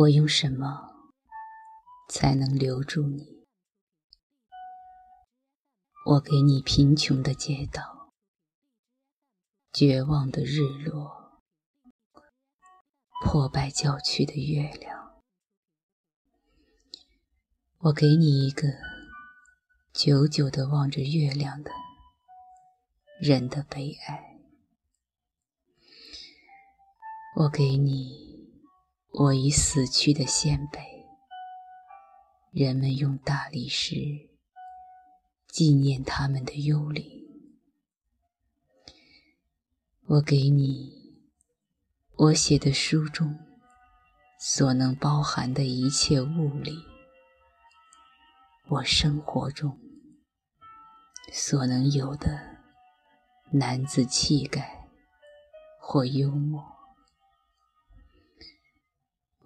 我用什么才能留住你？我给你贫穷的街道，绝望的日落，破败郊区的月亮。我给你一个久久的望着月亮的人的悲哀。我给你。我已死去的先辈，人们用大理石纪念他们的幽灵。我给你我写的书中所能包含的一切物理，我生活中所能有的男子气概或幽默。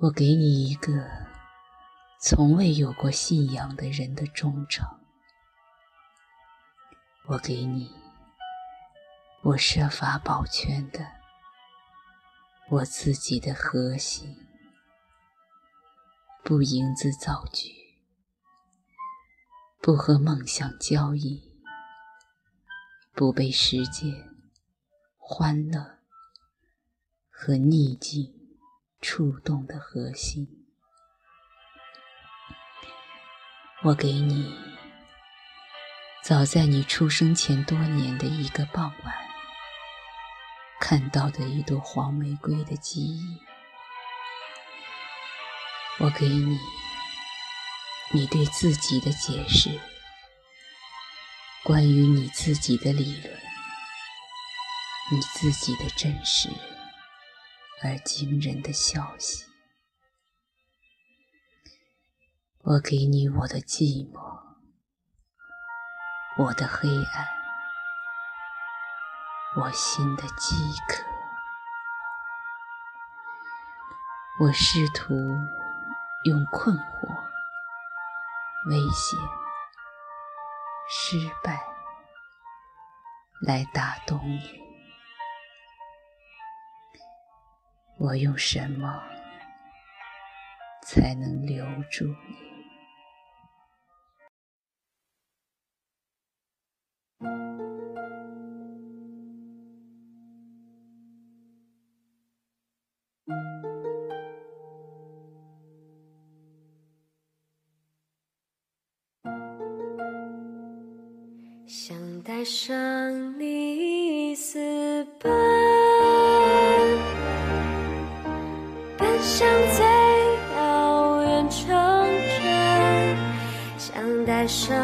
我给你一个从未有过信仰的人的忠诚，我给你我设法保全的我自己的核心，不营字造句，不和梦想交易，不被时间、欢乐和逆境。触动的核心，我给你早在你出生前多年的一个傍晚看到的一朵黄玫瑰的记忆。我给你你对自己的解释，关于你自己的理论，你自己的真实。而惊人的消息，我给你我的寂寞，我的黑暗，我心的饥渴。我试图用困惑、危险、失败来打动你。我用什么才能留住你？想带上你向最遥远城镇，想带上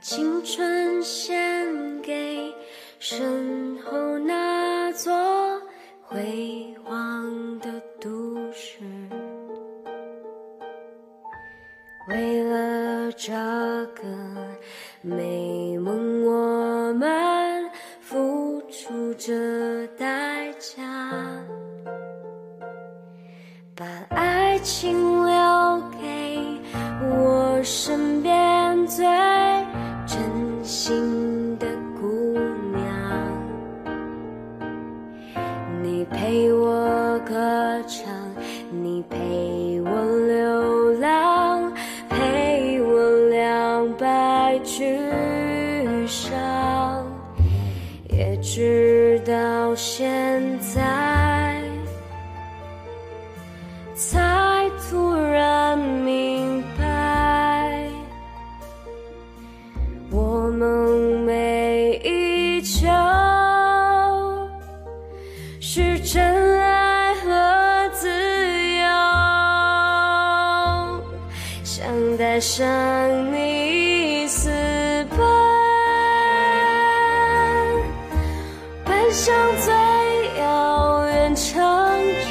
青春献给身后那座辉煌的都市，为了这个美梦，我们付出着代价，把爱情留给我身陪我歌唱，你陪我流浪，陪我两败俱伤，也直到现带上你私奔奔向最遥远城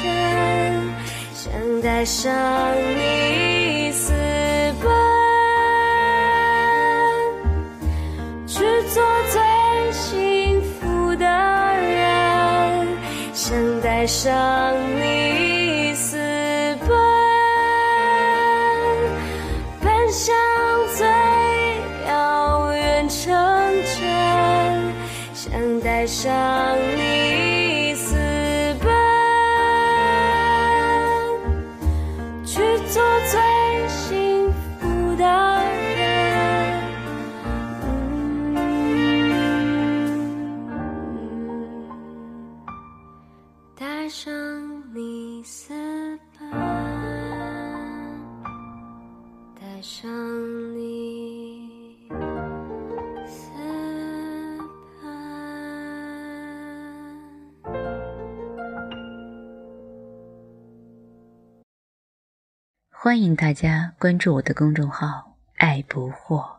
镇想带上你私奔去做最幸福的人想带上你。带上你私奔，去做最幸福的人。嗯带上你私奔，带上你欢迎大家关注我的公众号“爱不惑”。